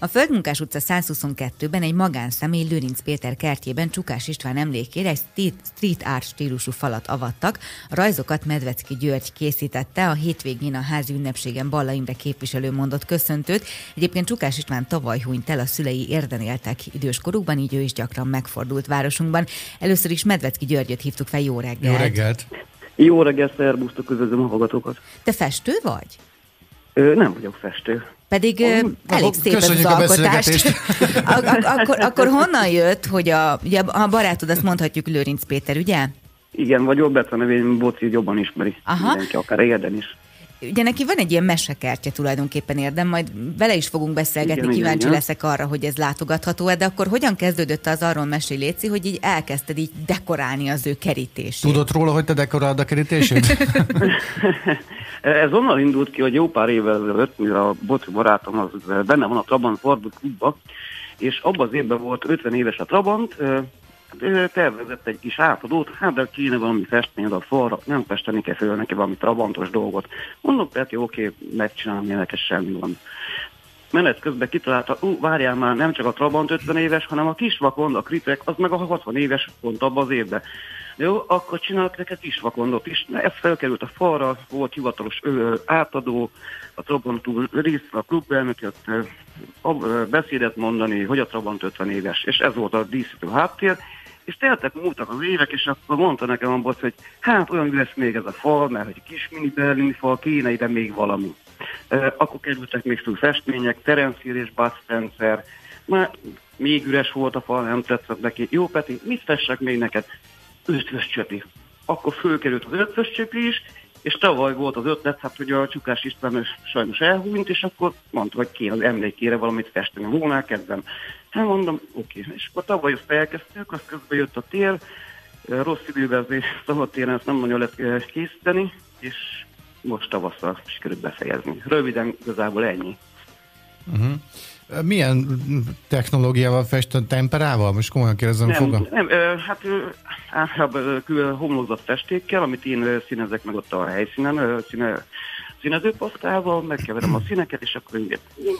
A Földmunkás utca 122-ben egy magánszemély Lőrinc Péter kertjében Csukás István emlékére egy street, art stílusú falat avattak. A rajzokat Medvecki György készítette, a hétvégén a házi ünnepségen Balla Imre képviselő mondott köszöntőt. Egyébként Csukás István tavaly hunyt el, a szülei érden éltek idős korukban, így ő is gyakran megfordult városunkban. Először is Medvecki Györgyöt hívtuk fel, jó reggelt! Jó reggelt! Jó reggelt, szerbusztok, üdvözlöm a hallgatókat. Te festő vagy? Ö, nem vagyok festő. Pedig oh, elég szép ez az alkotás. akkor, akkor honnan jött, hogy a, ugye a barátod, azt mondhatjuk Lőrinc Péter, ugye? Igen, vagy jobb a nevén Boci jobban ismeri. Aha. Mindenki, akár érden is. Ugye neki van egy ilyen mesekertje tulajdonképpen érdem, majd vele is fogunk beszélgetni, igen, kíváncsi igen, leszek arra, hogy ez látogatható-e, de akkor hogyan kezdődött az arról mesélj Léci, hogy így elkezdted így dekorálni az ő kerítését? Tudod róla, hogy te dekorálod a kerítését? ez onnan indult ki, hogy jó pár évvel ezelőtt, mire a Boci barátom az benne van a Trabant Fordul klubba, és abban az évben volt 50 éves a Trabant, tervezett egy kis átadót, hát de kéne valami festmény a falra, nem festeni kell föl neki valami trabantos dolgot. Mondom, Peti, oké, megcsinálni, nekes semmi van. Menet közben kitalálta, ú, várjál már, nem csak a Trabant 50 éves, hanem a kisvakond, a kritek, az meg a 60 éves pont abban az évben. Jó, akkor csinálok neked kisvakondot is. Ez felkerült a falra, volt hivatalos ö, átadó, a Trabant részt a klubelnök jött beszédet mondani, hogy a Trabant 50 éves, és ez volt a díszítő háttér, és teltek múltak az évek, és akkor mondta nekem a boss, hogy hát olyan lesz még ez a fal, mert hogy kis mini berlini fal, kéne ide még valami. E, akkor kerültek még túl festmények, Terence és Bud már még üres volt a fal, nem tetszett neki. Jó, Peti, mit fessek még neked? Ötvös csöpi. Akkor fölkerült az ötvös csöpi is, és tavaly volt az ötlet, hát hogy a Csukás István sajnos elhúnyt, és akkor mondta, hogy kéne az emlékére valamit festeni. Volna kezdem. Hát mondom, oké. És akkor tavaly azt elkezdtük, az közben jött a tél, rossz időben azért szabad téren ezt nem nagyon lehet készíteni, és most tavasszal sikerült befejezni. Röviden igazából ennyi. Uh-huh. Milyen technológiával festett temperával? Most komolyan kérdezem, nem, fogam? Nem, hát általában homlokzat festékkel, amit én színezek meg ott a helyszínen, színe, színezőpasztával, megkeverem a színeket, és akkor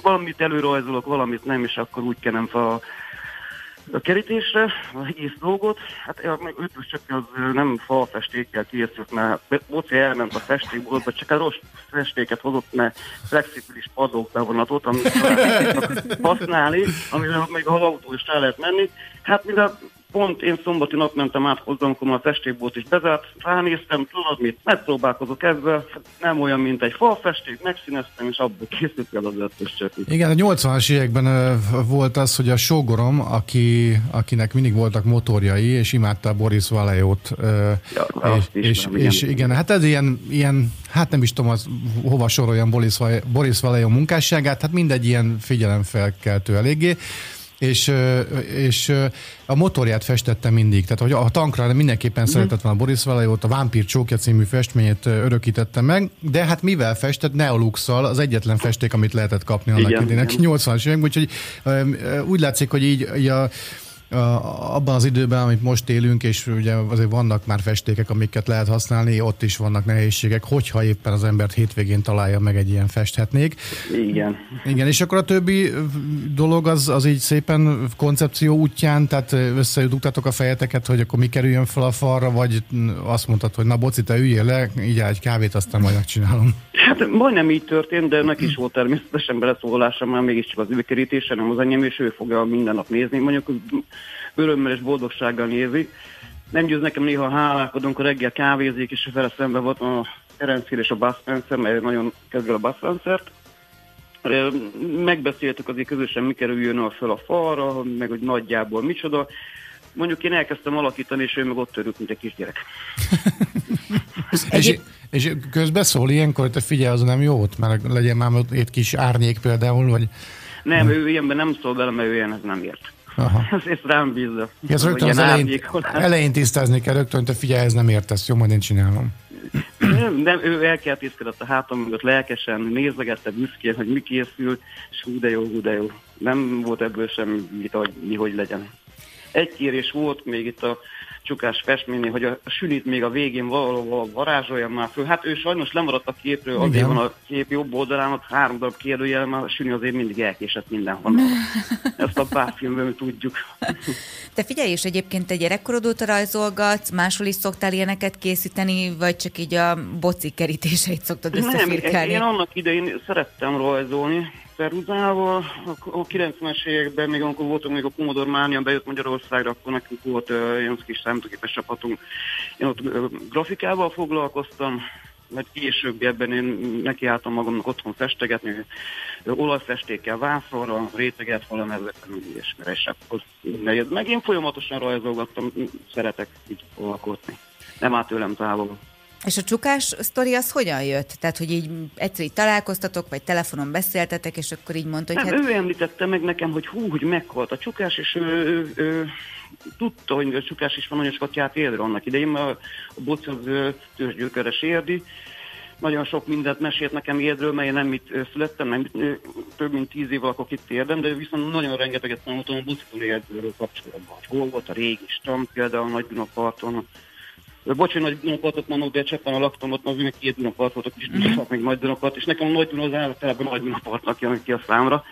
valamit előrajzolok, valamit nem, és akkor úgy kenem fel a a kerítésre, az egész dolgot, hát meg ötös csak az nem falfestékkel készült, mert Boci elment a festékboltba, csak a rossz festéket hozott, mert flexibilis padlók bevonatot, amit használni, amivel még a autó is el lehet menni. Hát mivel pont én szombati nap mentem át hozzám, amikor a festékbolt is bezárt, ránéztem, tudod mit, megpróbálkozok ezzel, nem olyan, mint egy falfesték, megszíneztem, és abból készült el az ötös csöpi. Igen, a 80-as években volt az, hogy a sógorom, aki, akinek mindig voltak motorjai, és imádta Boris Valejót. Ja, és, és, és, igen. és igen, hát ez ilyen, ilyen hát nem is tudom, az, hova soroljam Boris, Boris Valejó munkásságát, hát mindegy ilyen figyelemfelkeltő eléggé és, és a motorját festette mindig, tehát hogy a tankra mindenképpen mm. szeretett volna Boris Valajót, a Vámpír Csókja című festményét örökítette meg, de hát mivel festett? Neoluxal, az egyetlen festék, amit lehetett kapni annak idének 80-as években, úgyhogy úgy látszik, hogy így, így a abban az időben, amit most élünk, és ugye azért vannak már festékek, amiket lehet használni, ott is vannak nehézségek, hogyha éppen az embert hétvégén találja meg egy ilyen festhetnék. Igen. Igen, és akkor a többi dolog az, az így szépen koncepció útján, tehát összedugtatok a fejeteket, hogy akkor mi kerüljön fel a falra, vagy azt mondtad, hogy na boci, te üljél le, így egy kávét, aztán majd megcsinálom. Hát majdnem így történt, de neki is volt természetesen beleszólása, már mégiscsak az üvekerítése, nem az enyém, és ő fogja minden nap nézni. Mondjuk örömmel és boldogsággal nézi. Nem győz nekem néha hálálkodunk, a reggel kávézik, és vele szemben volt a Terence és a Bass Spencer, mert nagyon kezdve a Bass Spencer-t. Megbeszéltük azért közösen, mi kerüljön a fel a falra, meg hogy nagyjából micsoda. Mondjuk én elkezdtem alakítani, és ő meg ott örült, mint egy kisgyerek. és, és közben szól ilyenkor, hogy te figyelj, az nem jó ott, mert legyen már egy kis árnyék például, vagy Nem, ő ilyenben nem szól bele, mert ő ilyen ez nem ért. Aha. Rám bízza. Ez rögtön az elején, elején tisztázni kell rögtön, te figyelj, ez nem értesz, jó, majd én csinálom. Nem, nem ő elkertészkedett a hátam mögött lelkesen, nézegette büszkén, hogy mi készül, és hú de jó, hú de jó. Nem volt ebből sem mit, hogy mi hogy legyen. Egy kérés volt még itt a csukás festménynél, hogy a sünit még a végén valahol varázsoljam már föl. Hát ő sajnos lemaradt a képről, Igen. azért van a kép jobb oldalán, ott három darab kérdőjel, mert a süni azért mindig elkésett mindenhol. Ezt a pár filmben tudjuk. Te figyelj, és egyébként egy gyerekkorod óta rajzolgatsz, máshol is szoktál ilyeneket készíteni, vagy csak így a boci kerítéseit szoktad összefirkálni? Nem, én annak idején szerettem rajzolni, ceruzával. A 90-es években, még amikor voltunk még a Commodore Mánia, bejött Magyarországra, akkor nekünk volt uh, ilyen kis számítógépes csapatunk. Én ott uh, grafikával foglalkoztam, mert később ebben én nekiálltam magamnak otthon festegetni, olajfestékkel vászorra, réteget valamelyeken és akkor meg én folyamatosan rajzolgattam, szeretek így alkotni. Nem áll tőlem távol. És a csukás sztori az hogyan jött? Tehát, hogy így egyszer így találkoztatok, vagy telefonon beszéltetek, és akkor így mondta, hogy... Nem, hát... ő említette meg nekem, hogy hú, hogy meghalt a csukás, és ő, ő, ő tudta, hogy a csukás is van nagyon sokat járt érdre annak idején, mert a boc az törzsgyökeres érdi, nagyon sok mindent mesélt nekem érdről, mert én nem itt születtem, nem több mint tíz év lakok itt érdem, de viszont nagyon rengeteget tanultam a buszkul érdről kapcsolatban. Hol volt a régi stam, például Nagy parton, Bocs, hogy nagy Dunapartot mondok, de Cseppen a laktam ott, az még két Dunapart volt, a kis Dunapart, meg nagy Dunapart, és nekem a nagy Duna az általában nagy Dunapartnak jön ki a számra.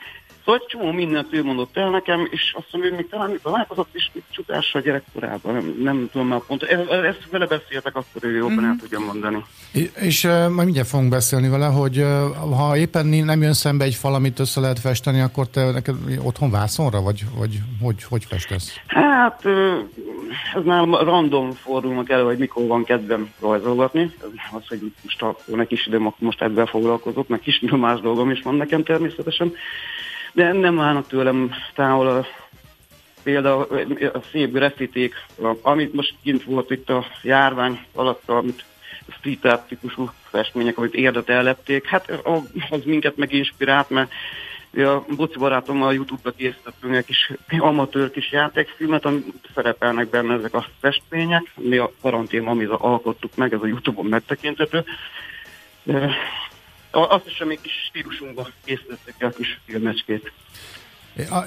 Szóval egy csomó mindent ő mondott el nekem, és azt mondom, hogy még talán még találkozott is csutással gyerekkorában, nem, nem tudom már pont. Ez, ezt vele beszéltek, akkor ő jobban mm-hmm. el tudja mondani. És, és uh, majd mindjárt fogunk beszélni vele, hogy uh, ha éppen nem jön szembe egy fal, amit össze lehet festeni, akkor te neked otthon vászonra, vagy, vagy hogy, hogy festesz? Hát uh, ez már random fordulnak elő, hogy mikor van kedvem rajzolgatni. Az, hogy most ha neki is időm, most ebben foglalkozok, meg kis más dolgom is van nekem természetesen de nem állnak tőlem távol a, például a szép grafiték, amit most kint volt itt a járvány alatt, amit street art típusú festmények, amit érdet ellepték, hát az minket meginspirált, mert a Boci barátommal a Youtube-ra készítettünk egy kis amatőr kis játékfilmet, amit szerepelnek benne ezek a festmények. Mi a karantén, amit alkottuk meg, ez a Youtube-on megtekinthető. Azt is még kis stílusunkban készítettek el a kis filmecskét.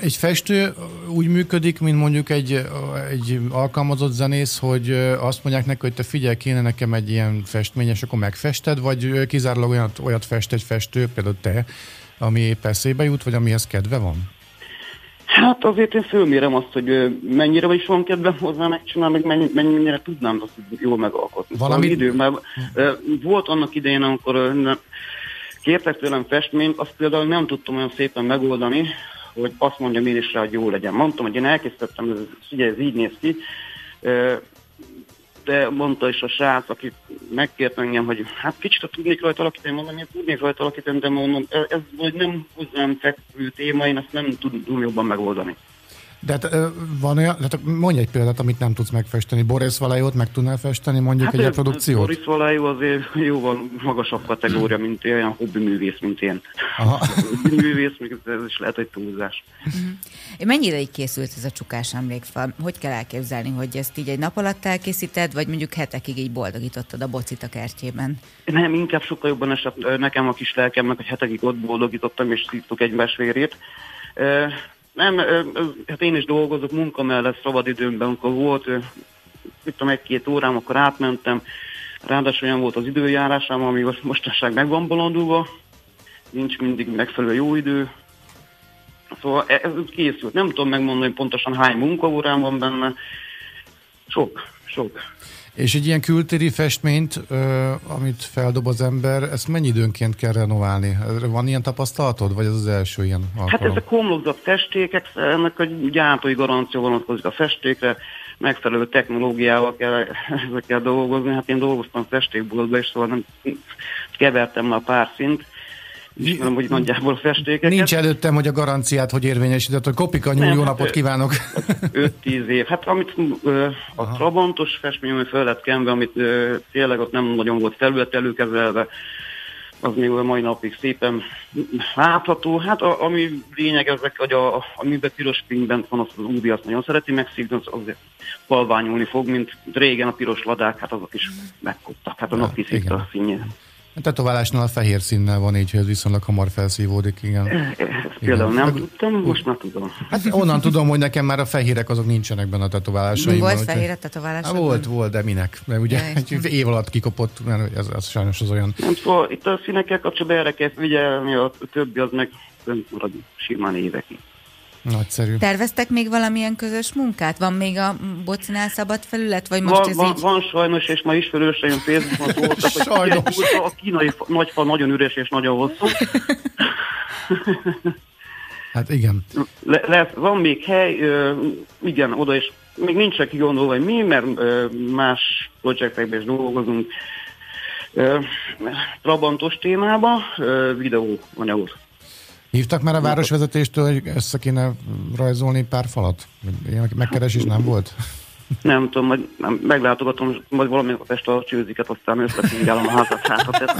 Egy festő úgy működik, mint mondjuk egy, egy alkalmazott zenész, hogy azt mondják neki, hogy te figyelj, kéne nekem egy ilyen festmény, és akkor megfested, vagy kizárólag olyat, olyat fest egy festő, például te, ami épp eszébe jut, vagy amihez kedve van? Hát azért én fölmérem azt, hogy mennyire is van kedvem hozzá megcsinálni, meg mennyire tudnám azt jól megalkotni. Valami szóval idő, mert volt annak idején, amikor kértek tőlem festményt, azt például nem tudtam olyan szépen megoldani, hogy azt mondjam én is rá, hogy jó legyen. Mondtam, hogy én elkészítettem, ez, ugye ez így néz ki, de mondta is a srác, aki megkért engem, hogy hát kicsit tudnék rajta alakítani, mondom, én tudnék rajta alakítani, de mondom, ez, vagy nem hozzám fekvő téma, én ezt nem tudom jobban megoldani. De hát, van olyan, hát mondj egy példát, amit nem tudsz megfesteni. Boris Valajót meg tudnál festeni, mondjuk hát egy produkciót? Boris Valajó azért jóval magasabb kategória, mint olyan hobbi művész, mint én. Aha. hobbi művész, még ez is lehet egy túlzás. Uh-huh. Mennyire így készült ez a csukás emlékfal? Hogy kell elképzelni, hogy ezt így egy nap alatt elkészíted, vagy mondjuk hetekig így boldogítottad a bocit a kertjében? Nem, inkább sokkal jobban esett nekem a kis lelkemnek, hogy hetekig ott boldogítottam, és szívtuk egymás vérét. Nem, hát én is dolgozok munka mellett szabadidőmben, amikor volt, mit tudom, egy-két órám, akkor átmentem, ráadásul olyan volt az időjárásám, ami mostanság meg van bolondulva, nincs mindig megfelelő jó idő, Szóval e, ez készült. Nem tudom megmondani pontosan hány munkaórám van benne. Sok, sok. És egy ilyen kültéri festményt, amit feldob az ember, ezt mennyi időnként kell renoválni? Van ilyen tapasztalatod, vagy ez az első ilyen alkalom? Hát ezek homlokzat festékek, ennek a gyártói garancia vonatkozik a festékre, megfelelő technológiával kell ezekkel dolgozni. Hát én dolgoztam festékboltban, és szóval nem kevertem már pár szint ismerem, hogy nagyjából festékeket. Nincs előttem, hogy a garanciát hogy érvényesített, hogy Kopika nyúl, jó napot kívánok! 5-10 év. Hát amit ö, a Aha. Trabantos festmény, ami fel lett kenve, amit ö, tényleg ott nem nagyon volt felület előkezelve, az még a mai napig szépen látható. Hát a, ami lényeg ezek, hogy a, a, amiben piros pinkben van, az az Údi azt nagyon szereti megszívni, az azért palványulni fog, mint régen a piros ladák, hát azok is megkoptak. Hát a nap ja, a színje. A tetoválásnál a fehér színnel van így, hogy ez viszonylag hamar felszívódik, igen. Ezt például nem tudtam, most már tudom. Hát onnan tudom, hogy nekem már a fehérek azok nincsenek benne a tetoválásaimban. Volt fehér a tetoválásokban? Hát volt, volt, de minek? Mert ugye egy év alatt kikopott, mert ez, ez sajnos az olyan. Nem szóval itt a színekkel kapcsolatban erre kell figyelni, a többi az meg marad simán évekig. Nagyszerű. Terveztek még valamilyen közös munkát? Van még a bocinál szabad felület? Vagy most van, ez van, így... van sajnos, és ma ismerőseim Facebookon szóltak, hogy sajnos. a kínai nagyfal nagyon üres és nagyon hosszú. hát igen. Le, lesz, van még hely, ö, igen, oda is még nincsen kigondolva, hogy mi, mert ö, más projektekben is dolgozunk. Ö, Trabantos témába videóanyagot Hívtak már a városvezetéstől, hogy össze kéne rajzolni pár falat? Ilyen megkeresés nem volt? Nem tudom, majd nem, meglátogatom, majd valamilyen a a csőziket, aztán összekingálom a házat hátat.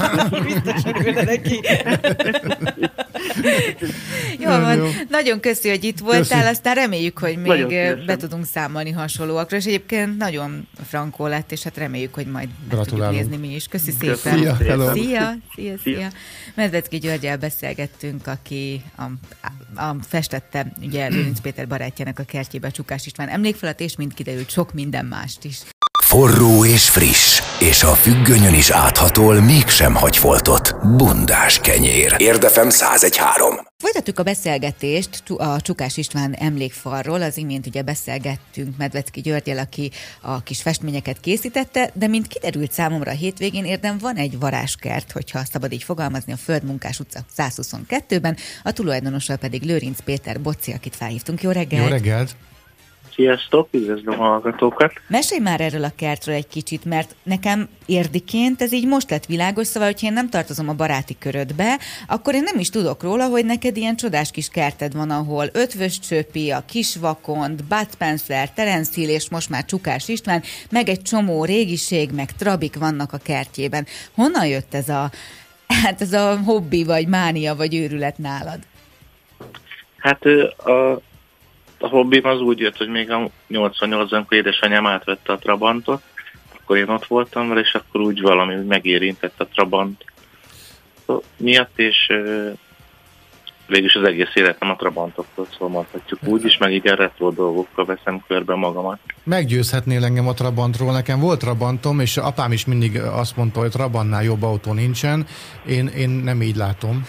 Jó van, jó. nagyon köszi, hogy itt voltál, köszi. aztán reméljük, hogy még be tudunk számolni hasonlóakra, és egyébként nagyon frankó lett, és hát reméljük, hogy majd meg tudjuk nézni mi is. Köszi szépen. Szia, szia, szia, szia, szia. Medvecki Györgyel beszélgettünk, aki a, a festette ugye Lőrinc Péter barátjának a kertjébe a Csukás István emlékfalat, és mind kiderült sok minden mást is. Forró és friss, és a függönyön is áthatol, mégsem hagy foltot. Bundás kenyér. Érdefem 1013. Folytatjuk a beszélgetést a Csukás István emlékfalról. Az imént ugye beszélgettünk Medvecki Györgyel, aki a kis festményeket készítette, de mint kiderült számomra a hétvégén érdem van egy varázskert, hogyha szabad így fogalmazni, a Földmunkás utca 122-ben, a tulajdonossal pedig Lőrinc Péter Boci, akit felhívtunk. Jó reggelt! Jó reggelt! Sziasztok, üdvözlöm a hallgatókat! Mesélj már erről a kertről egy kicsit, mert nekem érdiként ez így most lett világos, szóval, hogyha én nem tartozom a baráti körödbe, akkor én nem is tudok róla, hogy neked ilyen csodás kis kerted van, ahol Ötvös Csöpi, a Kisvakond, Bud Spencer, Terence Hill és most már Csukás István, meg egy csomó régiség, meg trabik vannak a kertjében. Honnan jött ez a, hát ez a hobbi, vagy mánia, vagy őrület nálad? Hát a a hobbim az úgy jött, hogy még a 88-ban, amikor édesanyám átvette a Trabantot, akkor én ott voltam vele, és akkor úgy valami megérintett a Trabant miatt, és végülis az egész életem a Trabantoktól szól, mondhatjuk úgy is, meg igen retro dolgokkal veszem körbe magamat. Meggyőzhetnél engem a Trabantról, nekem volt Trabantom, és apám is mindig azt mondta, hogy Trabantnál jobb autó nincsen, én, én nem így látom.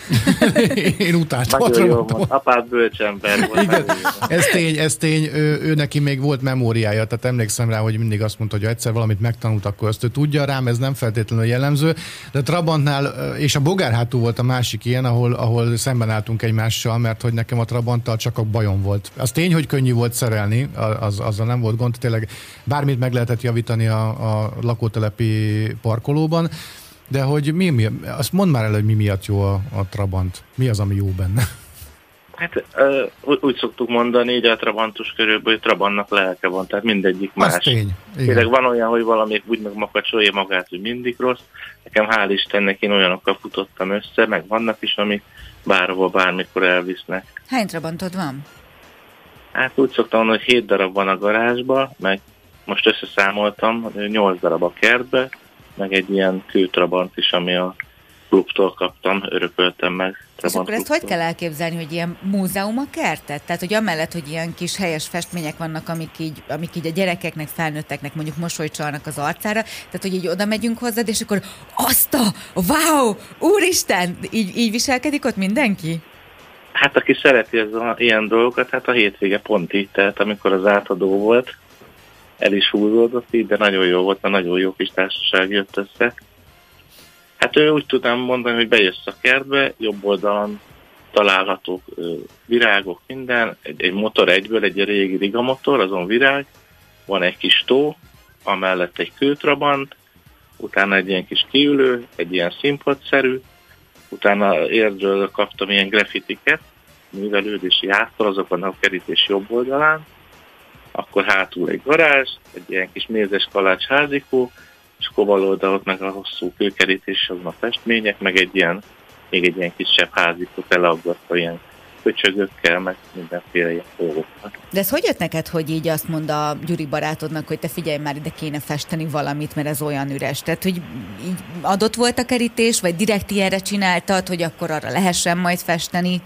én utáltam a Trabantot. Apád bölcsember volt. Igen, ez tény, ez tény, ő, ő, neki még volt memóriája, tehát emlékszem rá, hogy mindig azt mondta, hogy ha egyszer valamit megtanult, akkor ezt ő tudja rám, ez nem feltétlenül jellemző, de Trabantnál, és a Bogárhátú volt a másik ilyen, ahol, ahol szemben álltunk egy egymással, mert hogy nekem a Trabanttal csak a bajom volt. Az tény, hogy könnyű volt szerelni, az, azzal nem volt gond, tényleg bármit meg lehetett javítani a, a lakótelepi parkolóban, de hogy mi, mi azt mondd már el, hogy mi miatt jó a, a Trabant. Mi az, ami jó benne? Hát uh, úgy szoktuk mondani, így a Trabantus körülbelül, hogy Trabantnak lelke van, tehát mindegyik más. Az tény. Tényleg van olyan, hogy valami úgy megmakacsolja magát, hogy mindig rossz. Nekem hál' Istennek én olyanokkal futottam össze, meg vannak is, amik bárhova, bármikor elvisznek. Hány trabantod van? Hát úgy szoktam mondani, hogy 7 darab van a garázsba, meg most összeszámoltam, 8 darab a kertbe, meg egy ilyen kőtrabant is, ami a klubtól kaptam, örököltem meg. És akkor ezt hogy kell elképzelni, hogy ilyen múzeum a kertet? Tehát, hogy amellett, hogy ilyen kis helyes festmények vannak, amik így, amik így a gyerekeknek, felnőtteknek mondjuk mosolycsalnak az arcára, tehát, hogy így oda megyünk hozzád, és akkor azt a, wow, úristen, így, így viselkedik ott mindenki? Hát aki szereti ez a, ilyen dolgokat, hát a hétvége pont így, tehát amikor az átadó volt, el is húzódott így, de nagyon jó volt, mert nagyon jó kis társaság jött össze Hát ő úgy tudnám mondani, hogy bejössz a kertbe, jobb oldalon találhatók virágok, minden, egy, egy motor egyből, egy régi rigamotor, azon virág, van egy kis tó, amellett egy kőtrabant, utána egy ilyen kis kiülő, egy ilyen színpadszerű, utána érdről kaptam ilyen grafitiket, művelődési áttal, azok vannak a kerítés jobb oldalán, akkor hátul egy garázs, egy ilyen kis mézes kalács házikó, és akkor bal oldalot meg a hosszú kőkerítés, a festmények, meg egy ilyen, még egy ilyen kisebb házikot elaggatva ilyen köcsögökkel, meg mindenféle ilyen dolgokkal. De ez hogy jött neked, hogy így azt mond a Gyuri barátodnak, hogy te figyelj már, ide kéne festeni valamit, mert ez olyan üres? Tehát, hogy így adott volt a kerítés, vagy direkt ilyenre csináltad, hogy akkor arra lehessen majd festeni?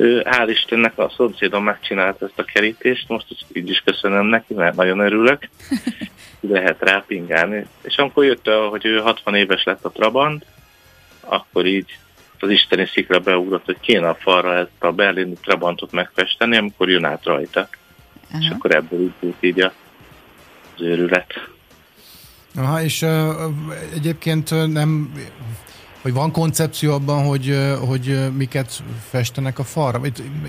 Ő, hál' Istennek a szomszédom megcsinálta ezt a kerítést, most így is köszönöm neki, mert nagyon örülök. Lehet rá pingálni. És amikor jött, hogy ő 60 éves lett a Trabant, akkor így az isteni szikra beugrott, hogy kéne a falra ezt a berlini Trabantot megfesteni, amikor jön át rajta. Uh-huh. És akkor ebből így így az őrület. Aha, és uh, egyébként nem, hogy van koncepció abban, hogy, hogy miket festenek a falra?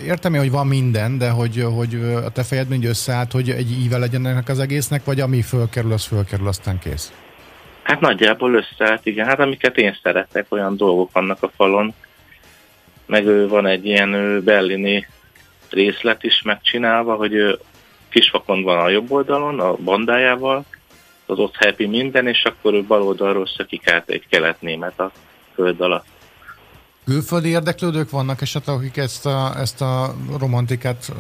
Értem én, hogy van minden, de hogy, hogy a te fejedben így összeállt, hogy egy íve legyen ennek az egésznek, vagy ami fölkerül, az fölkerül, aztán kész? Hát nagyjából összeállt, igen. Hát amiket én szeretek, olyan dolgok vannak a falon. Meg van egy ilyen berlini részlet is megcsinálva, hogy kisfakon van a jobb oldalon, a bandájával, az ott happy minden, és akkor ő bal oldalról szökik át egy kelet-német a föld alatt. Külföldi érdeklődők vannak esetleg, akik ezt a, ezt a romantikát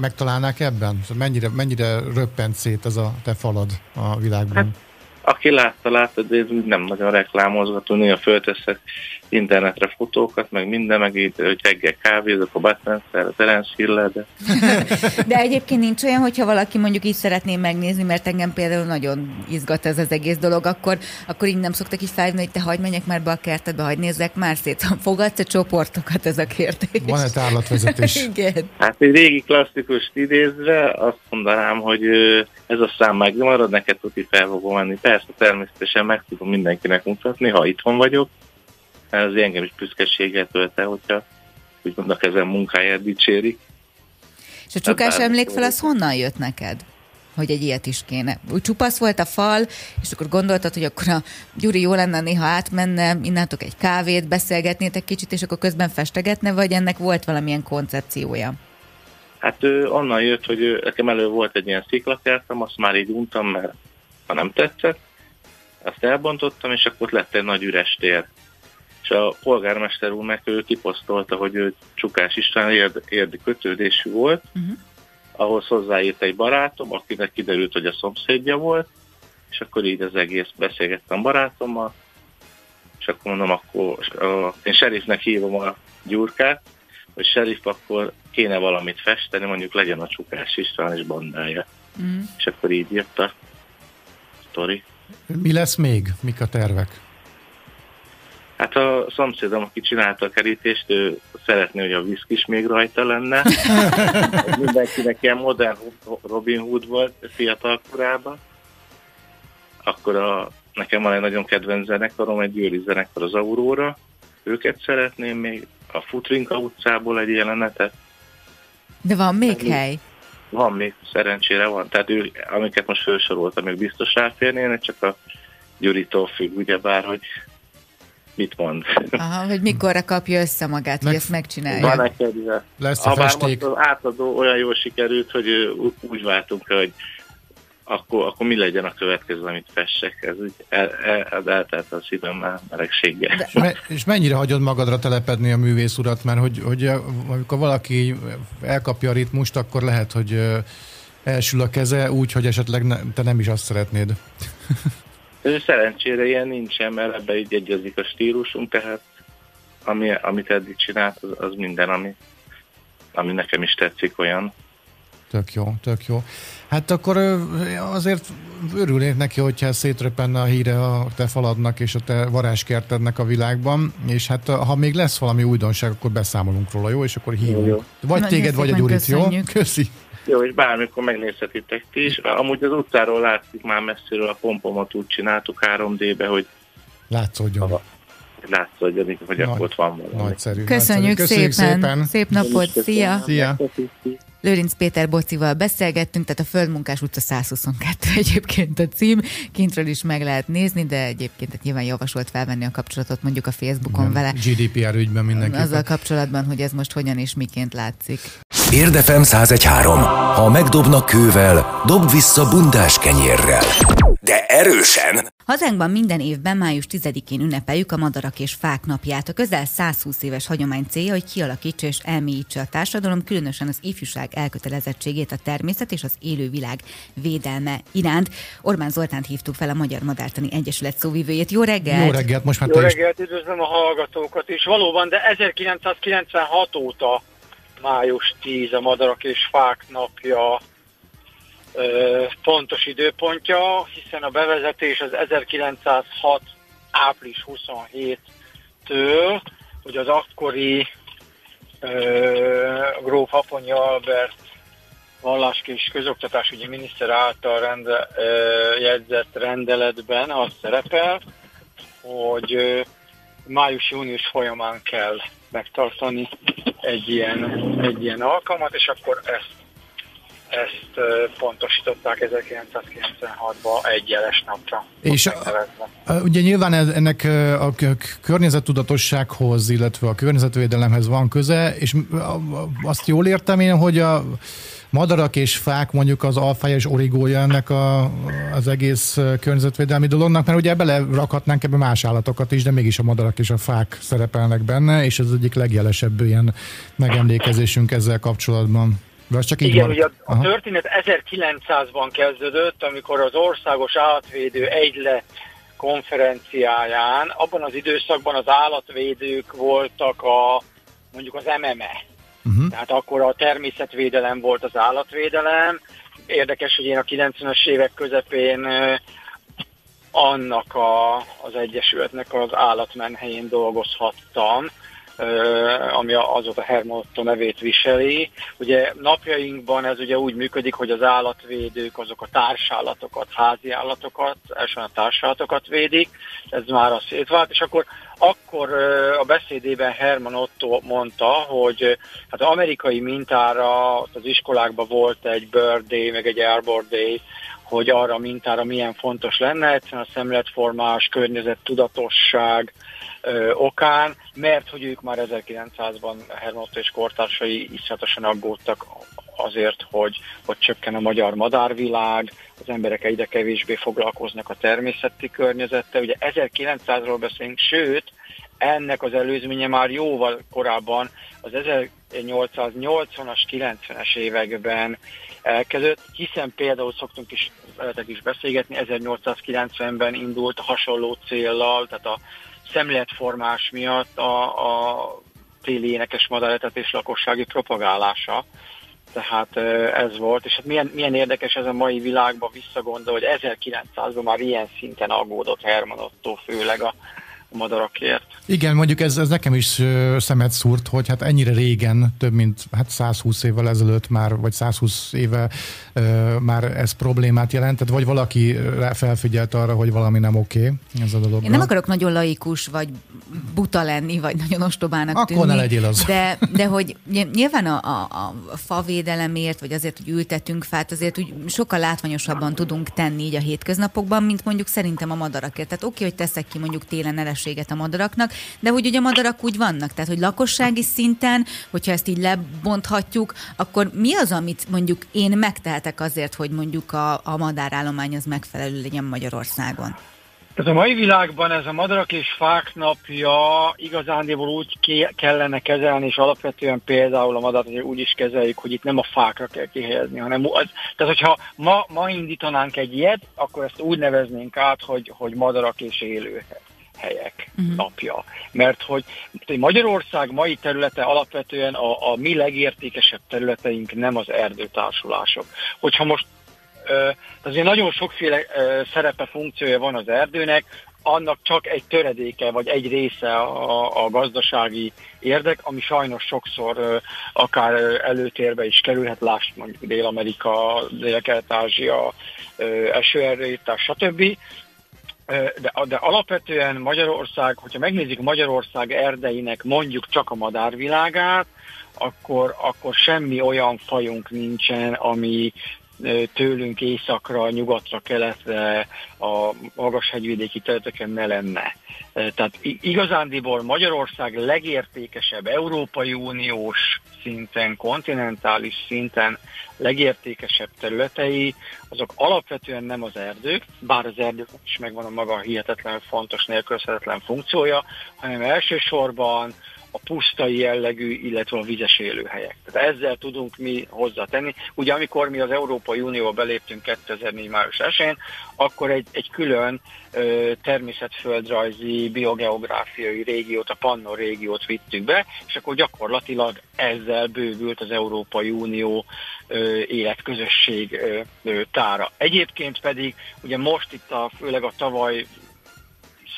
megtalálnák ebben? Mennyire, mennyire röppent szét ez a te falad a világban? Hát aki látta, látta, de ez nem nagyon reklámozgató, néha fölteszek internetre fotókat, meg minden, meg így, hogy reggel kávézok a Batman a Terence hill de... de egyébként nincs olyan, hogyha valaki mondjuk így szeretné megnézni, mert engem például nagyon izgat ez az egész dolog, akkor, akkor így nem szoktak így felhívni, hogy te hagyd menjek már be a kertedbe, hagyd nézzek már szét. Fogadsz-e csoportokat ez a kérdés? Van-e tárlatvezetés? Igen. Hát egy régi klasszikus idézve azt mondanám, hogy ez a szám megmarad, neked tuti fel fogom menni. Persze, természetesen meg tudom mindenkinek mutatni, ha itthon vagyok, ez engem is büszkeséggel tölt el, hogyha úgymond a kezem munkáját dicsérik. És a csukás hát, emlékfel az honnan jött neked? hogy egy ilyet is kéne. Úgy csupasz volt a fal, és akkor gondoltad, hogy akkor a Gyuri jó lenne néha átmenne, innátok egy kávét, beszélgetnétek kicsit, és akkor közben festegetne, vagy ennek volt valamilyen koncepciója? Hát ő onnan jött, hogy ő, nekem elő volt egy ilyen sziklakertem, azt már így untam, mert ha nem tetszett, azt elbontottam, és akkor lett egy nagy üres tér és a polgármester úr meg ő kiposztolta, hogy ő Csukás István érd, érdi kötődésű volt, uh-huh. ahhoz hozzáírt egy barátom, akinek kiderült, hogy a szomszédja volt, és akkor így az egész beszélgettem barátommal, és akkor mondom, akkor uh, én serifnek hívom a gyurkát, hogy serif, akkor kéne valamit festeni, mondjuk legyen a Csukás István és bandája. Uh-huh. És akkor így jött a sztori. Mi lesz még? Mik a tervek? Hát a szomszédom, aki csinálta a kerítést, ő szeretné, hogy a viszk is még rajta lenne. Mindenkinek ilyen modern Robin Hood volt fiatal korában. Akkor a, nekem van egy nagyon kedvenc zenekarom, egy győri zenekar az Aurora. Őket szeretném még a Futrinka utcából egy jelenetet. De van még Meg hely? Van még, szerencsére van. Tehát ő, amiket most felsoroltam, még biztos ráférnének, csak a Gyuritól függ, ugyebár, hogy mit mond. Aha, hogy mikorra kapja össze magát, Meg... hogy ezt megcsinálja. Van neked, Lesz a festék. az átadó olyan jól sikerült, hogy úgy váltunk hogy akkor, akkor mi legyen a következő, amit fessek. Ez úgy el, el, eltelt a szívem már melegséggel. És, me, és mennyire hagyod magadra telepedni a művész urat, mert hogy, hogy amikor valaki elkapja a ritmust, akkor lehet, hogy elsül a keze úgy, hogy esetleg ne, te nem is azt szeretnéd. Szerencsére ilyen nincsen, mert ebbe így egyezik a stílusunk, tehát ami, amit eddig csinált, az, az minden, ami, ami nekem is tetszik olyan. Tök jó, tök jó. Hát akkor azért örülnék neki, hogyha szétröpenne a híre a te faladnak és a te varázskertednek a világban, és hát ha még lesz valami újdonság, akkor beszámolunk róla, jó? És akkor hívunk. Vagy Nagyon téged, vagy a Gyurit, jó? Köszi. Jó, és bármikor megnézhetitek ti is. Amúgy az utcáról látszik már messziről a pompomat úgy csináltuk 3D-be, hogy látszódjon. A, látszódjon, hogy Nagy, akkor ott van valami. Nagyszerű. Köszönjük, nagyszerű. szépen. szépen. Szép napot. Szia. Szia. Lőrinc Péter Bocival beszélgettünk, tehát a Földmunkás utca 122 egyébként a cím, kintről is meg lehet nézni, de egyébként tehát nyilván javasolt felvenni a kapcsolatot mondjuk a Facebookon Igen, vele. GDPR ügyben mindenképpen. Azzal kapcsolatban, hogy ez most hogyan és miként látszik. Érdefem 1013. Ha megdobnak kővel, dob vissza bundás kenyérrel. De erősen. Hazánkban minden évben május 10-én ünnepeljük a Madarak és Fák napját. A közel 120 éves hagyomány célja, hogy kialakítsa és elmélyítse a társadalom, különösen az ifjúság elkötelezettségét a természet és az élővilág védelme iránt. Orbán Zoltánt hívtuk fel a Magyar Madártani Egyesület szóvivőjét. Jó reggelt! Jó reggelt, most már Jó reggelt, üdvözlöm a hallgatókat is. Valóban, de 1996 óta május 10 a Madarak és Fák napja pontos időpontja, hiszen a bevezetés az 1906. április 27-től, hogy az akkori Gróf Aponyi Albert valláski és közoktatásügyi miniszter által rende, uh, jegyzett rendeletben az szerepel, hogy uh, május-június folyamán kell megtartani egy ilyen, egy ilyen alkalmat, és akkor ezt ezt pontosították 1996-ban egy jeles napra. És a, a, ugye nyilván ennek a környezettudatossághoz, illetve a környezetvédelemhez van köze, és azt jól értem én, hogy a madarak és fák mondjuk az alfája és origója ennek a, az egész környezetvédelmi dolognak, mert ugye bele rakhatnánk ebbe más állatokat is, de mégis a madarak és a fák szerepelnek benne, és ez az egyik legjelesebb ilyen megemlékezésünk ezzel kapcsolatban. De csak így Igen, ugye a, a történet 1900-ban kezdődött, amikor az Országos Állatvédő Egyle konferenciáján, abban az időszakban az állatvédők voltak a mondjuk az MME. Uh-huh. Tehát akkor a természetvédelem volt az állatvédelem. Érdekes, hogy én a 90-es évek közepén annak a, az egyesületnek az állatmenhelyén dolgozhattam, ami azóta Hermotto nevét viseli. Ugye napjainkban ez ugye úgy működik, hogy az állatvédők azok a társállatokat, házi állatokat, elsősorban a társállatokat védik, ez már a szétvált, és akkor akkor a beszédében Herman Otto mondta, hogy hát amerikai mintára az iskolákban volt egy Bird Day, meg egy Arbor Day, hogy arra a mintára milyen fontos lenne, egyszerűen a szemletformás, környezet, tudatosság, ö, okán, mert hogy ők már 1900-ban Hermott és kortársai iszonyatosan aggódtak azért, hogy, hogy csökken a magyar madárvilág, az emberek egyre kevésbé foglalkoznak a természeti környezettel. Ugye 1900-ról beszélünk, sőt, ennek az előzménye már jóval korábban, az 1880-as, 90-es években elkezdődött, hiszen például szoktunk is veletek is beszélgetni, 1890-ben indult hasonló céllal, tehát a szemléletformás miatt a, a téli énekes madaretetés lakossági propagálása. Tehát ez volt, és hát milyen, milyen érdekes ez a mai világban visszagondol, hogy 1900-ban már ilyen szinten aggódott Herman Otto, főleg a madarakért. Igen, mondjuk ez, ez nekem is szemet szúrt, hogy hát ennyire régen, több mint hát 120 évvel ezelőtt már, vagy 120 éve uh, már ez problémát jelentett, vagy valaki felfigyelt arra, hogy valami nem oké okay, ez a dolog. Én nem akarok nagyon laikus, vagy buta lenni, vagy nagyon ostobának Akkor tűnni. ne legyél az. De, de hogy nyilván a, a, a favédelemért, vagy azért, hogy ültetünk fát, azért úgy sokkal látványosabban tudunk tenni így a hétköznapokban, mint mondjuk szerintem a madarakért. Tehát oké, hogy teszek ki mondjuk télen nyereséget a madaraknak, de hogy ugye a madarak úgy vannak, tehát hogy lakossági szinten, hogyha ezt így lebonthatjuk, akkor mi az, amit mondjuk én megtehetek azért, hogy mondjuk a, a madárállomány az megfelelő legyen Magyarországon? Ez a mai világban ez a madarak és fák napja igazándiból úgy kellene kezelni, és alapvetően például a madarat úgy is kezeljük, hogy itt nem a fákra kell kihelyezni, hanem az, tehát hogyha ma, ma indítanánk egy ilyet, akkor ezt úgy neveznénk át, hogy, hogy madarak és élőhely helyek uh-huh. napja. Mert hogy Magyarország mai területe alapvetően a, a mi legértékesebb területeink nem az erdőtársulások. Hogyha most azért nagyon sokféle szerepe, funkciója van az erdőnek, annak csak egy töredéke, vagy egy része a, a gazdasági érdek, ami sajnos sokszor akár előtérbe is kerülhet, lásd mondjuk Dél-Amerika, Dél-Kelet-Ázsia, esőerdőítás, stb de, de alapvetően Magyarország, hogyha megnézzük Magyarország erdeinek mondjuk csak a madárvilágát, akkor, akkor semmi olyan fajunk nincsen, ami tőlünk északra, nyugatra, keletre, a magas hegyvidéki területeken ne lenne. Tehát igazándiból Magyarország legértékesebb Európai Uniós szinten, kontinentális szinten legértékesebb területei, azok alapvetően nem az erdők, bár az erdők is megvan a maga hihetetlen fontos, nélkülözhetetlen funkciója, hanem elsősorban a pusztai jellegű, illetve a vizes élőhelyek. Tehát ezzel tudunk mi hozzátenni. Ugye amikor mi az Európai Unióba beléptünk 2004. május 1 akkor egy, egy külön ö, természetföldrajzi, biogeográfiai régiót, a Pannon régiót vittük be, és akkor gyakorlatilag ezzel bővült az Európai Unió ö, életközösség ö, ö, tára. Egyébként pedig ugye most itt a, főleg a tavaly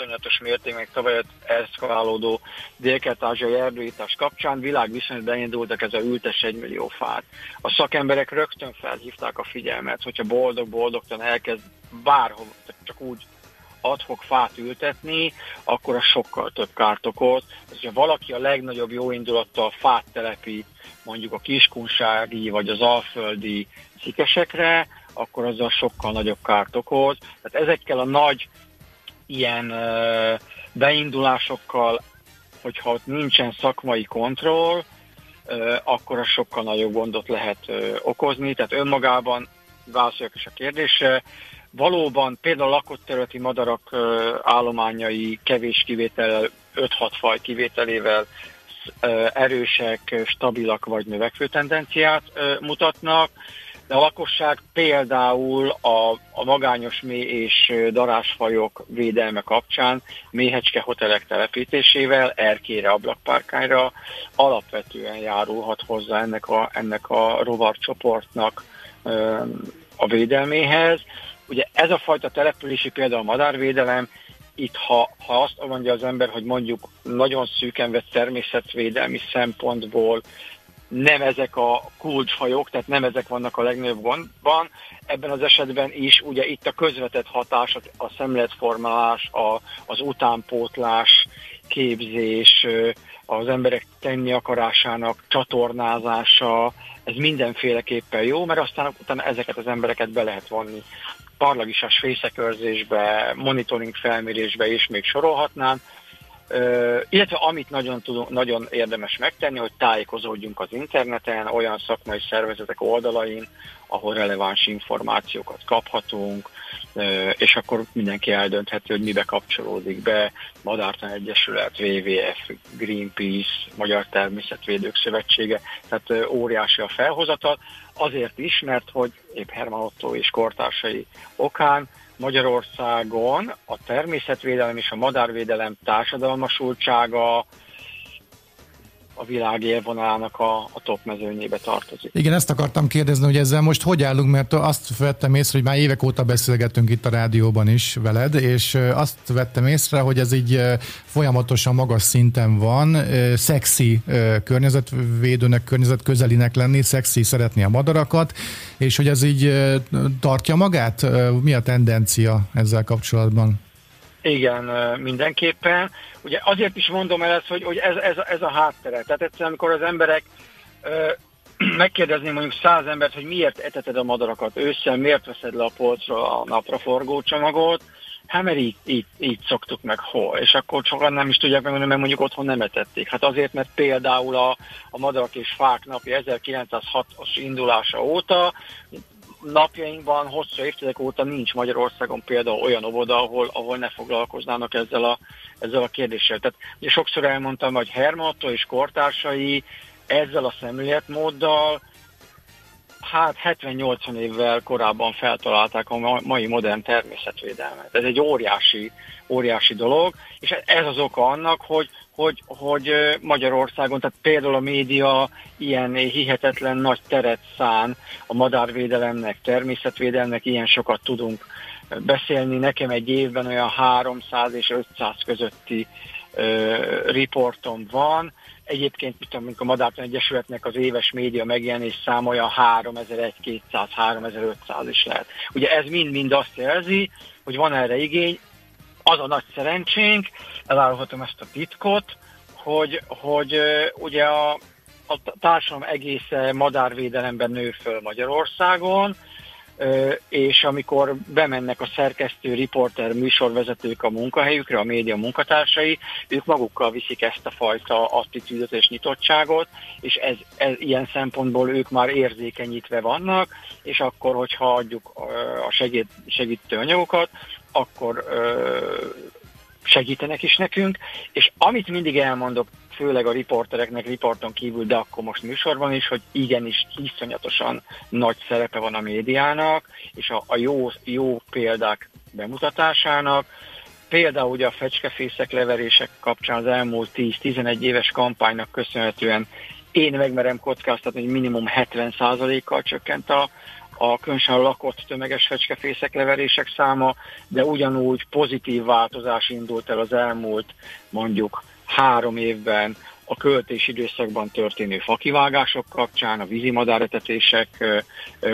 iszonyatos mértékben tavaly eszkalálódó dél-kelet-ázsiai erdőítás kapcsán világviszonyban beindultak ez a ültes egy millió fát. A szakemberek rögtön felhívták a figyelmet, hogyha boldog-boldogtan elkezd bárhol, csak úgy adhok fát ültetni, akkor a sokkal több kárt okoz. Ha valaki a legnagyobb jó indulattal fát telepít, mondjuk a kiskunsági vagy az alföldi szikesekre, akkor azzal sokkal nagyobb kárt okoz. Tehát ezekkel a nagy ilyen beindulásokkal, hogyha ott nincsen szakmai kontroll, akkor az sokkal nagyobb gondot lehet okozni. Tehát önmagában válaszoljak is a kérdésre. Valóban például a lakott területi madarak állományai kevés kivétel, 5-6 faj kivételével erősek, stabilak vagy növekvő tendenciát mutatnak de a lakosság például a, a magányos mély és darásfajok védelme kapcsán méhecske hotelek telepítésével, erkére, ablakpárkányra alapvetően járulhat hozzá ennek a, ennek a rovarcsoportnak a védelméhez. Ugye ez a fajta települési például a madárvédelem, itt ha, ha azt mondja az ember, hogy mondjuk nagyon szűken vett természetvédelmi szempontból nem ezek a kulcsfajok, tehát nem ezek vannak a legnagyobb gondban. Ebben az esetben is ugye itt a közvetett hatás, a szemléletformálás, a, az utánpótlás, képzés, az emberek tenni akarásának csatornázása, ez mindenféleképpen jó, mert aztán utána ezeket az embereket be lehet vonni parlagisás fészekörzésbe, monitoring felmérésbe is még sorolhatnám, illetve amit nagyon, tudunk, nagyon érdemes megtenni, hogy tájékozódjunk az interneten, olyan szakmai szervezetek oldalain, ahol releváns információkat kaphatunk, és akkor mindenki eldöntheti, hogy mibe kapcsolódik be, Madártan Egyesület, WWF, Greenpeace, Magyar Természetvédők Szövetsége, tehát óriási a felhozatal, azért is, mert hogy épp Herman Otto és kortársai okán Magyarországon a természetvédelem és a madárvédelem társadalmasultsága a világ élvonalának a, a top mezőnyébe tartozik. Igen, ezt akartam kérdezni, hogy ezzel most hogy állunk, mert azt vettem észre, hogy már évek óta beszélgetünk itt a rádióban is veled, és azt vettem észre, hogy ez így folyamatosan magas szinten van, szexi környezetvédőnek, környezetközelinek lenni, szexi szeretni a madarakat, és hogy ez így tartja magát? Mi a tendencia ezzel kapcsolatban? Igen, mindenképpen. Ugye azért is mondom el ezt, hogy, hogy ez, ez, ez a háttere. Tehát egyszerűen, amikor az emberek megkérdezni mondjuk száz embert, hogy miért eteted a madarakat ősszel, miért veszed le a polcra a napraforgó csomagot, hát mert így, így, így szoktuk meg hol. És akkor sokan nem is tudják megmondani, mert mondjuk otthon nem etették. Hát azért, mert például a, a madarak és fák napja 1906-os indulása óta napjainkban hosszú évtizedek óta nincs Magyarországon például olyan óvoda, ahol, ahol ne foglalkoznának ezzel a, ezzel a kérdéssel. Tehát ugye sokszor elmondtam, hogy Hermotto és kortársai ezzel a szemléletmóddal hát 70-80 évvel korábban feltalálták a mai modern természetvédelmet. Ez egy óriási, óriási dolog, és ez az oka annak, hogy hogy, hogy Magyarországon, tehát például a média ilyen hihetetlen nagy teret szán a madárvédelemnek, természetvédelemnek, ilyen sokat tudunk beszélni. Nekem egy évben olyan 300 és 500 közötti uh, riportom van. Egyébként, mit tudom, a Madártan Egyesületnek az éves média megjelenés száma olyan 3100-3500 is lehet. Ugye ez mind-mind azt jelzi, hogy van erre igény, az a nagy szerencsénk, elárulhatom ezt a titkot, hogy, hogy ugye a, a társadalom egész madárvédelemben nő föl Magyarországon, és amikor bemennek a szerkesztő, riporter, műsorvezetők a munkahelyükre, a média munkatársai, ők magukkal viszik ezt a fajta attitűdöt és nyitottságot, és ez, ez ilyen szempontból ők már érzékenyítve vannak, és akkor, hogyha adjuk a segít, segítő anyagokat, akkor segítenek is nekünk, és amit mindig elmondok, főleg a riportereknek riporton kívül, de akkor most műsorban is, hogy igenis iszonyatosan nagy szerepe van a médiának, és a, a jó, jó példák bemutatásának, Például ugye a fecskefészek leverések kapcsán az elmúlt 10-11 éves kampánynak köszönhetően én megmerem kockáztatni, hogy minimum 70%-kal csökkent a, a különösen lakott tömeges fecskefészek leverések száma, de ugyanúgy pozitív változás indult el az elmúlt mondjuk három évben a költési időszakban történő fakivágások kapcsán, a vízimadáretetések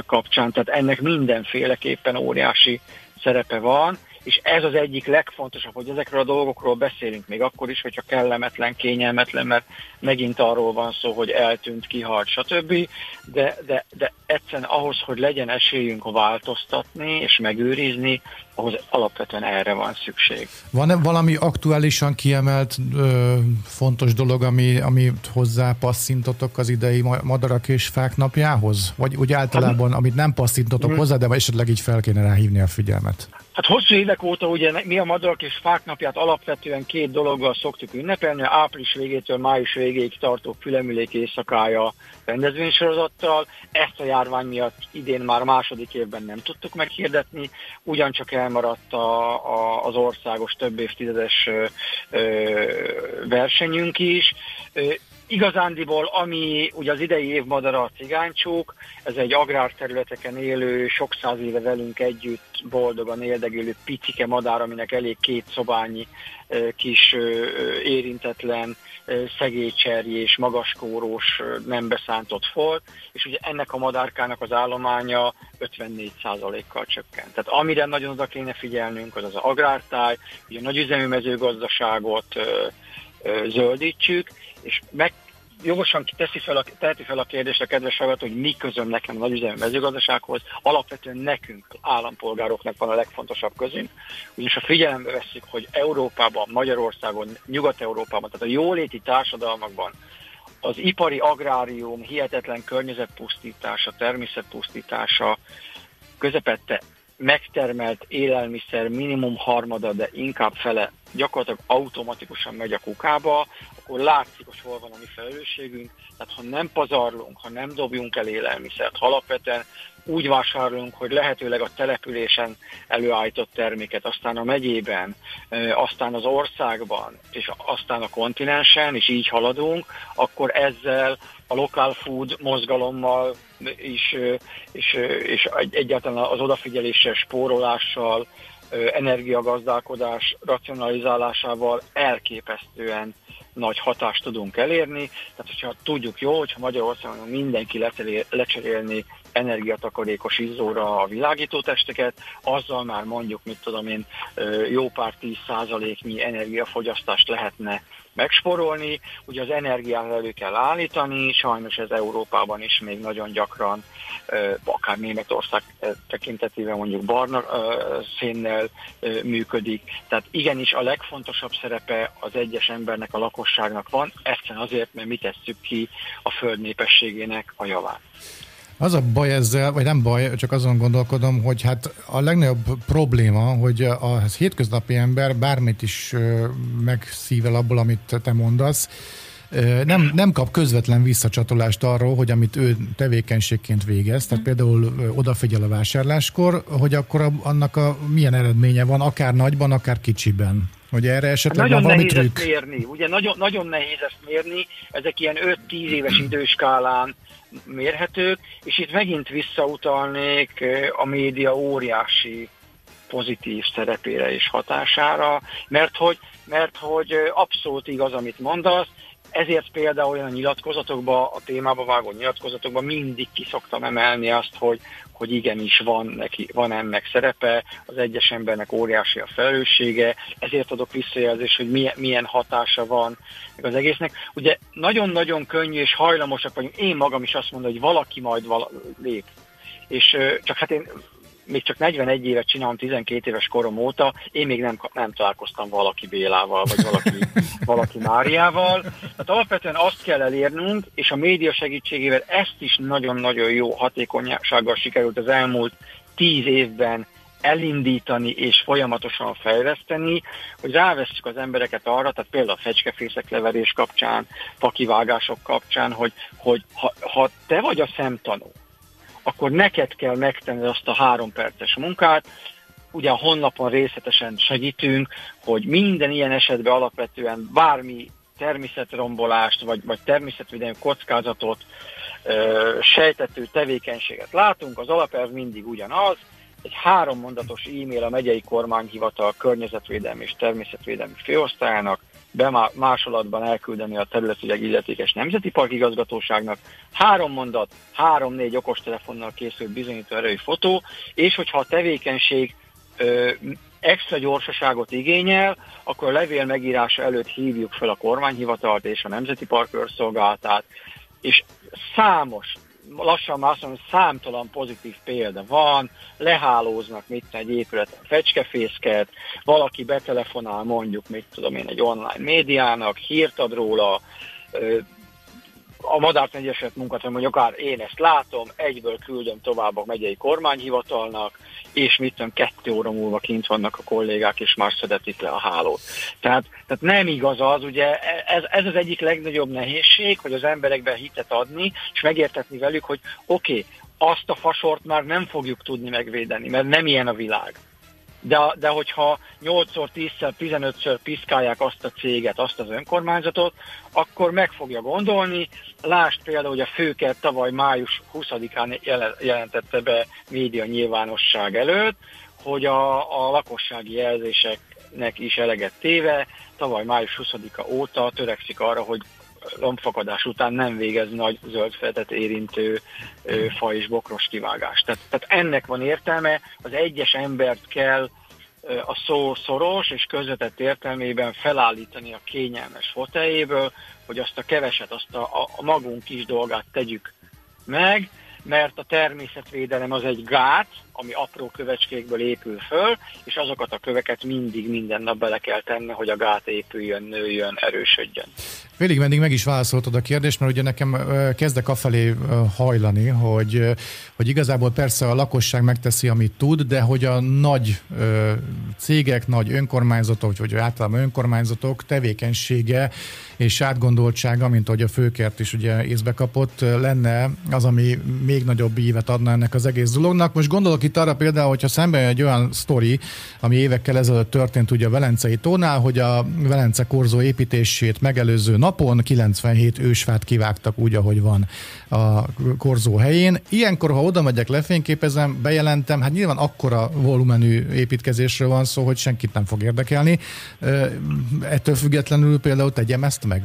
kapcsán, tehát ennek mindenféleképpen óriási szerepe van, és ez az egyik legfontosabb, hogy ezekről a dolgokról beszélünk még akkor is, hogyha kellemetlen, kényelmetlen, mert megint arról van szó, hogy eltűnt, kihalt, stb. De, de, de egyszerűen ahhoz, hogy legyen esélyünk változtatni és megőrizni, ahhoz alapvetően erre van szükség. Van-e valami aktuálisan kiemelt ö, fontos dolog, ami, amit hozzá passzintotok az idei madarak és fák napjához? Vagy úgy általában, amit nem passzintotok hmm. hozzá, de esetleg így fel kéne ráhívni a figyelmet? Hát hosszú évek óta ugye mi a madarak és fák napját alapvetően két dologgal szoktuk ünnepelni, április végétől május végéig tartó fülemülék éjszakája rendezvénysorozattal. Ezt a járvány miatt idén már második évben nem tudtuk meghirdetni, ugyancsak elmaradt a, a, az országos több évtizedes versenyünk is. Igazándiból, ami ugye az idei év madara a cigánycsók, ez egy agrárterületeken élő, sok száz éve velünk együtt boldogan éldegülő picike madár, aminek elég két szobányi kis érintetlen szegélycserj és magaskórós nem beszántott folt, és ugye ennek a madárkának az állománya 54%-kal csökkent. Tehát amire nagyon oda kéne figyelnünk, az az agrártáj, ugye a nagyüzemű mezőgazdaságot zöldítsük, és meg jogosan teszi fel a, teheti fel a kérdést a kedves hallgató, hogy mi közöm nekem a nagyüzemi mezőgazdasághoz, alapvetően nekünk, állampolgároknak van a legfontosabb közünk, ugyanis ha figyelembe veszik, hogy Európában, Magyarországon, Nyugat-Európában, tehát a jóléti társadalmakban az ipari agrárium hihetetlen környezetpusztítása, természetpusztítása közepette megtermelt élelmiszer minimum harmada, de inkább fele gyakorlatilag automatikusan megy a kukába, akkor látszik, hogy hol van a mi felelősségünk. Tehát ha nem pazarlunk, ha nem dobjunk el élelmiszert, ha alapvetően úgy vásárolunk, hogy lehetőleg a településen előállított terméket, aztán a megyében, aztán az országban, és aztán a kontinensen, és így haladunk, akkor ezzel a local food mozgalommal is, és, és egyáltalán az odafigyeléssel, spórolással, energiagazdálkodás racionalizálásával elképesztően nagy hatást tudunk elérni. Tehát, hogyha tudjuk jó, hogyha Magyarországon mindenki lecserélni energiatakarékos izzóra a világítótesteket, azzal már mondjuk, mit tudom én, jó pár tíz százaléknyi energiafogyasztást lehetne megsporolni. Ugye az energiát elő kell állítani, sajnos ez Európában is még nagyon gyakran, akár Németország tekintetében mondjuk barna szénnel működik. Tehát igenis a legfontosabb szerepe az egyes embernek, a lakosságnak van, egyszerűen azért, mert mi tesszük ki a föld népességének a javát. Az a baj ezzel, vagy nem baj, csak azon gondolkodom, hogy hát a legnagyobb probléma, hogy a hétköznapi ember bármit is megszível abból, amit te mondasz, nem, nem kap közvetlen visszacsatolást arról, hogy amit ő tevékenységként végez, tehát például odafigyel a vásárláskor, hogy akkor annak a milyen eredménye van, akár nagyban, akár kicsiben. Hogy erre esetleg nagyon van nehéz trükk? Ezt mérni. Ugye nagyon, nagyon nehéz ezt mérni, ezek ilyen 5-10 éves időskálán mérhetők, és itt megint visszautalnék a média óriási pozitív szerepére és hatására, mert hogy, mert hogy abszolút igaz, amit mondasz, ezért például olyan nyilatkozatokban, a témába vágó nyilatkozatokban mindig ki szoktam emelni azt, hogy, hogy igenis van, neki, van ennek szerepe, az egyes embernek óriási a felelőssége, ezért adok visszajelzést, hogy milyen, milyen hatása van az egésznek. Ugye nagyon-nagyon könnyű és hajlamosak vagyunk, én magam is azt mondom, hogy valaki majd vala, lép. És csak hát én még csak 41 évet csinálom, 12 éves korom óta, én még nem, nem találkoztam valaki Bélával, vagy valaki, valaki Máriával. Tehát alapvetően azt kell elérnünk, és a média segítségével ezt is nagyon-nagyon jó hatékonysággal sikerült az elmúlt 10 évben elindítani és folyamatosan fejleszteni, hogy rávesszük az embereket arra, tehát például a fecskefészek leverés kapcsán, fakivágások kapcsán, hogy, hogy ha, ha te vagy a szemtanú, akkor neked kell megtenni azt a három perces munkát, ugye a honlapon részletesen segítünk, hogy minden ilyen esetben alapvetően bármi természetrombolást, vagy, vagy természetvédelmi kockázatot, ö, sejtető tevékenységet látunk, az alapelv mindig ugyanaz, egy három mondatos e-mail a megyei kormányhivatal környezetvédelmi és természetvédelmi főosztályának, bemásolatban elküldeni a területileg illetékes nemzeti parkigazgatóságnak, három mondat, három-négy okostelefonnal készült bizonyító erői fotó, és hogyha a tevékenység ö, extra gyorsaságot igényel, akkor a levél megírása előtt hívjuk fel a kormányhivatalt és a Nemzeti Park őrszolgálatát, és számos lassan már azt mondom, hogy számtalan pozitív példa van, lehálóznak mit egy épületen fecskefészket, valaki betelefonál mondjuk, mit tudom én, egy online médiának, hírt ad róla, a Madárt Egyeset munkát, mondjuk akár én ezt látom, egyből küldöm tovább a megyei kormányhivatalnak, és mit tudom, kettő óra múlva kint vannak a kollégák, és már szedetik le a hálót. Tehát, tehát nem igaz az, ugye ez, ez az egyik legnagyobb nehézség, hogy az emberekbe hitet adni, és megértetni velük, hogy oké, okay, azt a fasort már nem fogjuk tudni megvédeni, mert nem ilyen a világ de, de hogyha 8-szor, 10-szer, 15-ször piszkálják azt a céget, azt az önkormányzatot, akkor meg fogja gondolni. Lásd például, hogy a főkert tavaly május 20-án jelentette be média nyilvánosság előtt, hogy a, a lakossági jelzéseknek is eleget téve, tavaly május 20-a óta törekszik arra, hogy lombfakadás után nem végez nagy zöldfedet érintő ö, fa és bokros kivágást. Tehát, tehát ennek van értelme, az egyes embert kell ö, a szó szoros és közvetett értelmében felállítani a kényelmes foteljéből, hogy azt a keveset, azt a, a magunk kis dolgát tegyük meg, mert a természetvédelem az egy gát, ami apró kövecskékből épül föl, és azokat a köveket mindig minden nap bele kell tenni, hogy a gát épüljön, nőjön, erősödjön. Félig meddig meg is válaszoltad a kérdést, mert ugye nekem kezdek afelé hajlani, hogy, hogy igazából persze a lakosság megteszi, amit tud, de hogy a nagy cégek, nagy önkormányzatok, vagy általában önkormányzatok tevékenysége és átgondoltsága, mint ahogy a főkert is ugye észbe kapott, lenne az, ami még nagyobb ívet adna ennek az egész dolognak. Most gondolok itt arra például, hogyha szemben egy olyan sztori, ami évekkel ezelőtt történt ugye a Velencei tónál, hogy a Velence korzó építését megelőző napon 97 ősfát kivágtak úgy, ahogy van a korzó helyén. Ilyenkor, ha oda megyek, lefényképezem, bejelentem, hát nyilván akkora volumenű építkezésről van szó, hogy senkit nem fog érdekelni. Ettől függetlenül például tegyem ezt meg?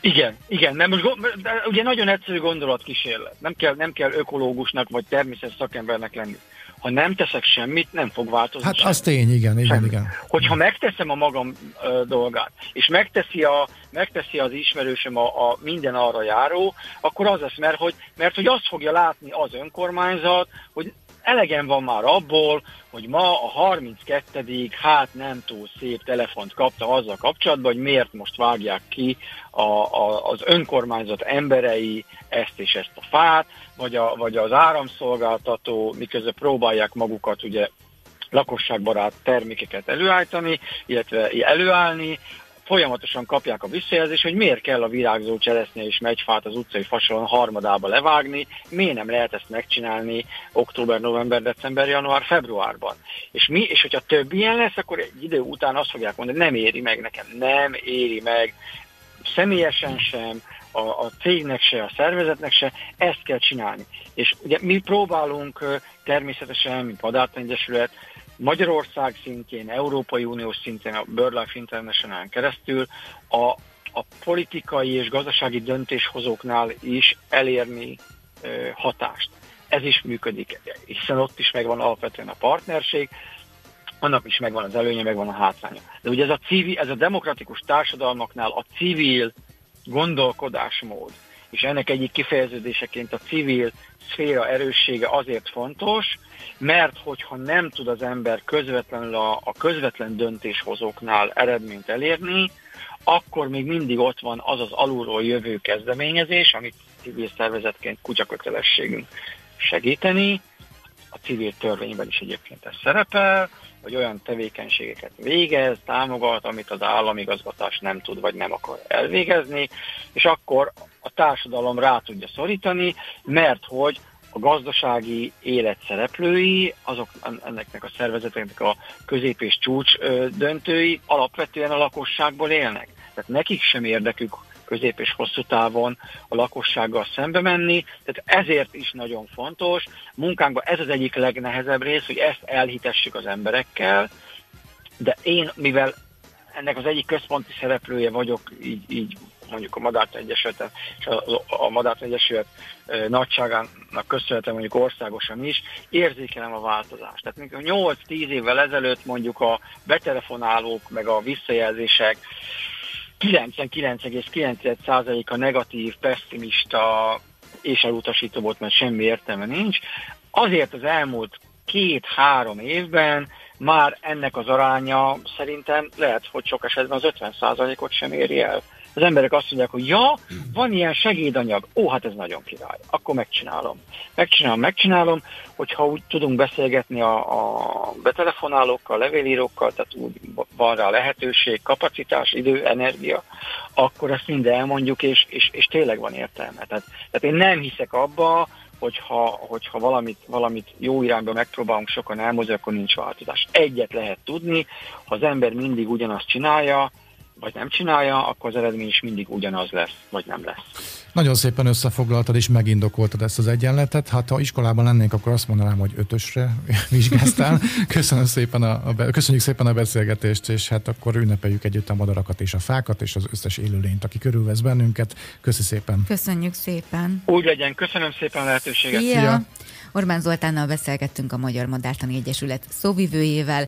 Igen, igen, nem, most, de ugye nagyon egyszerű gondolatkísérlet. Nem kell, nem kell ökológusnak vagy természet szakembernek lenni ha nem teszek semmit, nem fog változni. Hát semmi. az tény, igen, igen, igen. Hogyha megteszem a magam ö, dolgát, és megteszi, a, megteszi az ismerősöm a, a minden arra járó, akkor az lesz, mert hogy, mert hogy azt fogja látni az önkormányzat, hogy elegem van már abból, hogy ma a 32. hát nem túl szép telefont kapta azzal kapcsolatban, hogy miért most vágják ki a, a, az önkormányzat emberei ezt és ezt a fát, vagy, a, vagy az áramszolgáltató, miközben próbálják magukat ugye lakosságbarát termékeket előállítani, illetve előállni, folyamatosan kapják a visszajelzést, hogy miért kell a virágzó cseresznye és megyfát az utcai fasalon harmadába levágni, miért nem lehet ezt megcsinálni október, november, december, január, februárban. És, mi, és hogyha több ilyen lesz, akkor egy idő után azt fogják mondani, nem éri meg nekem, nem éri meg, személyesen sem, a, a cégnek se, a szervezetnek se, ezt kell csinálni. És ugye mi próbálunk természetesen, mint Vadártan Egyesület, Magyarország szintjén, Európai Uniós szintén, a BirdLife International keresztül a, a politikai és gazdasági döntéshozóknál is elérni ö, hatást. Ez is működik, hiszen ott is megvan alapvetően a partnerség, annak is megvan az előnye, megvan a hátránya. De ugye ez a, civil, ez a demokratikus társadalmaknál a civil gondolkodásmód és ennek egyik kifejeződéseként a civil szféra erőssége azért fontos, mert hogyha nem tud az ember közvetlenül a, a közvetlen döntéshozóknál eredményt elérni, akkor még mindig ott van az az alulról jövő kezdeményezés, amit civil szervezetként kutyakötelességünk segíteni, a civil törvényben is egyébként ez szerepel, hogy olyan tevékenységeket végez, támogat, amit az államigazgatás nem tud vagy nem akar elvégezni, és akkor a társadalom rá tudja szorítani, mert hogy a gazdasági élet szereplői, azok ennek a szervezeteknek a közép és csúcs döntői alapvetően a lakosságból élnek. Tehát nekik sem érdekük közép és hosszú távon a lakossággal szembe menni, tehát ezért is nagyon fontos. Munkánkban ez az egyik legnehezebb rész, hogy ezt elhitessük az emberekkel, de én, mivel ennek az egyik központi szereplője vagyok, így, így mondjuk a Egyesületet, és a, Madárt Egyesület nagyságának köszönhetem mondjuk országosan is, érzékelem a változást. Tehát mondjuk 8-10 évvel ezelőtt mondjuk a betelefonálók, meg a visszajelzések 99,9%-a negatív, pessimista és elutasító volt, mert semmi értelme nincs. Azért az elmúlt két-három évben már ennek az aránya szerintem lehet, hogy sok esetben az 50%-ot sem éri el az emberek azt mondják, hogy ja, van ilyen segédanyag, ó, hát ez nagyon király, akkor megcsinálom. Megcsinálom, megcsinálom, hogyha úgy tudunk beszélgetni a, a betelefonálókkal, levélírókkal, tehát úgy van rá lehetőség, kapacitás, idő, energia, akkor ezt mind elmondjuk, és, és, és tényleg van értelme. Tehát, tehát én nem hiszek abba, hogyha, hogyha valamit, valamit jó irányba megpróbálunk sokan elmozdulni, akkor nincs változás. Egyet lehet tudni, ha az ember mindig ugyanazt csinálja, vagy nem csinálja, akkor az eredmény is mindig ugyanaz lesz, vagy nem lesz. Nagyon szépen összefoglaltad és megindokoltad ezt az egyenletet. Hát ha iskolában lennénk, akkor azt mondanám, hogy ötösre vizsgáztál. Köszönöm szépen a, a, köszönjük szépen a beszélgetést, és hát akkor ünnepeljük együtt a madarakat és a fákat, és az összes élőlényt, aki körülvesz bennünket. Köszi szépen. Köszönjük szépen. Úgy legyen, köszönöm szépen a lehetőséget. Szia. Szia. Orbán Zoltánnal beszélgettünk a Magyar Madártani Egyesület szóvivőjével.